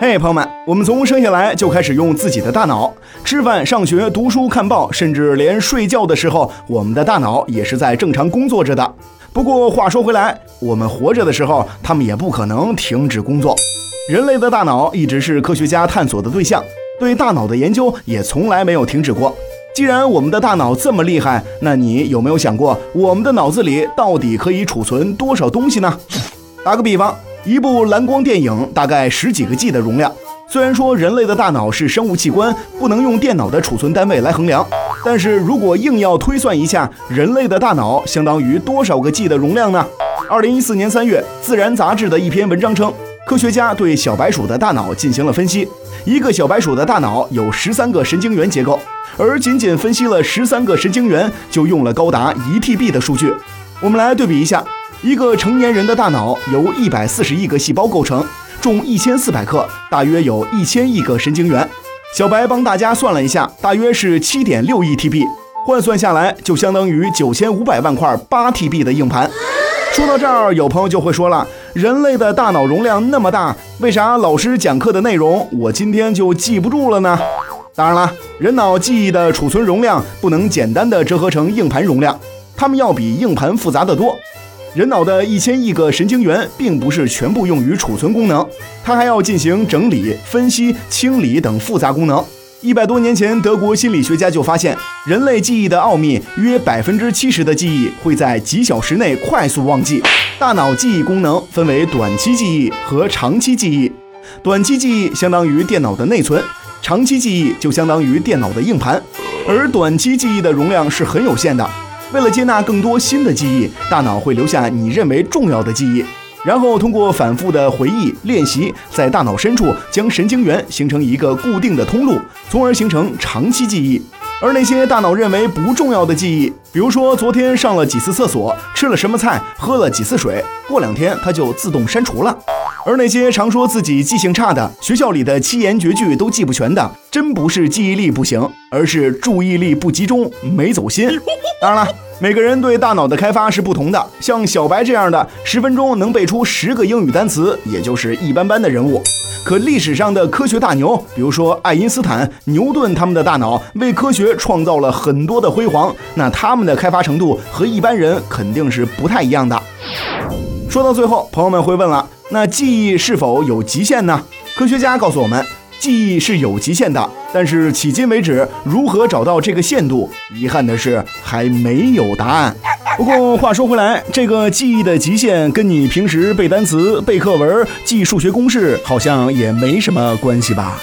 嘿，朋友们，我们从生下来就开始用自己的大脑，吃饭、上学、读书、看报，甚至连睡觉的时候，我们的大脑也是在正常工作着的。不过话说回来，我们活着的时候，他们也不可能停止工作。人类的大脑一直是科学家探索的对象，对大脑的研究也从来没有停止过。既然我们的大脑这么厉害，那你有没有想过，我们的脑子里到底可以储存多少东西呢？打个比方。一部蓝光电影大概十几个 G 的容量。虽然说人类的大脑是生物器官，不能用电脑的储存单位来衡量，但是如果硬要推算一下，人类的大脑相当于多少个 G 的容量呢？二零一四年三月，《自然》杂志的一篇文章称，科学家对小白鼠的大脑进行了分析，一个小白鼠的大脑有十三个神经元结构，而仅仅分析了十三个神经元就用了高达一 TB 的数据。我们来对比一下。一个成年人的大脑由一百四十亿个细胞构成，重一千四百克，大约有一千亿个神经元。小白帮大家算了一下，大约是七点六亿 TB，换算下来就相当于九千五百万块八 TB 的硬盘。说到这儿，有朋友就会说了：人类的大脑容量那么大，为啥老师讲课的内容我今天就记不住了呢？当然了，人脑记忆的储存容量不能简单的折合成硬盘容量，它们要比硬盘复杂的多。人脑的一千亿个神经元，并不是全部用于储存功能，它还要进行整理、分析、清理等复杂功能。一百多年前，德国心理学家就发现，人类记忆的奥秘，约百分之七十的记忆会在几小时内快速忘记。大脑记忆功能分为短期记忆和长期记忆，短期记忆相当于电脑的内存，长期记忆就相当于电脑的硬盘，而短期记忆的容量是很有限的。为了接纳更多新的记忆，大脑会留下你认为重要的记忆，然后通过反复的回忆练习，在大脑深处将神经元形成一个固定的通路，从而形成长期记忆。而那些大脑认为不重要的记忆，比如说昨天上了几次厕所，吃了什么菜，喝了几次水，过两天它就自动删除了。而那些常说自己记性差的，学校里的七言绝句都记不全的，真不是记忆力不行，而是注意力不集中，没走心。当然了，每个人对大脑的开发是不同的，像小白这样的，十分钟能背出十个英语单词，也就是一般般的人物。可历史上的科学大牛，比如说爱因斯坦、牛顿，他们的大脑为科学创造了很多的辉煌，那他们的开发程度和一般人肯定是不太一样的。说到最后，朋友们会问了。那记忆是否有极限呢？科学家告诉我们，记忆是有极限的，但是迄今为止，如何找到这个限度，遗憾的是还没有答案。不过话说回来，这个记忆的极限跟你平时背单词、背课文、记数学公式好像也没什么关系吧？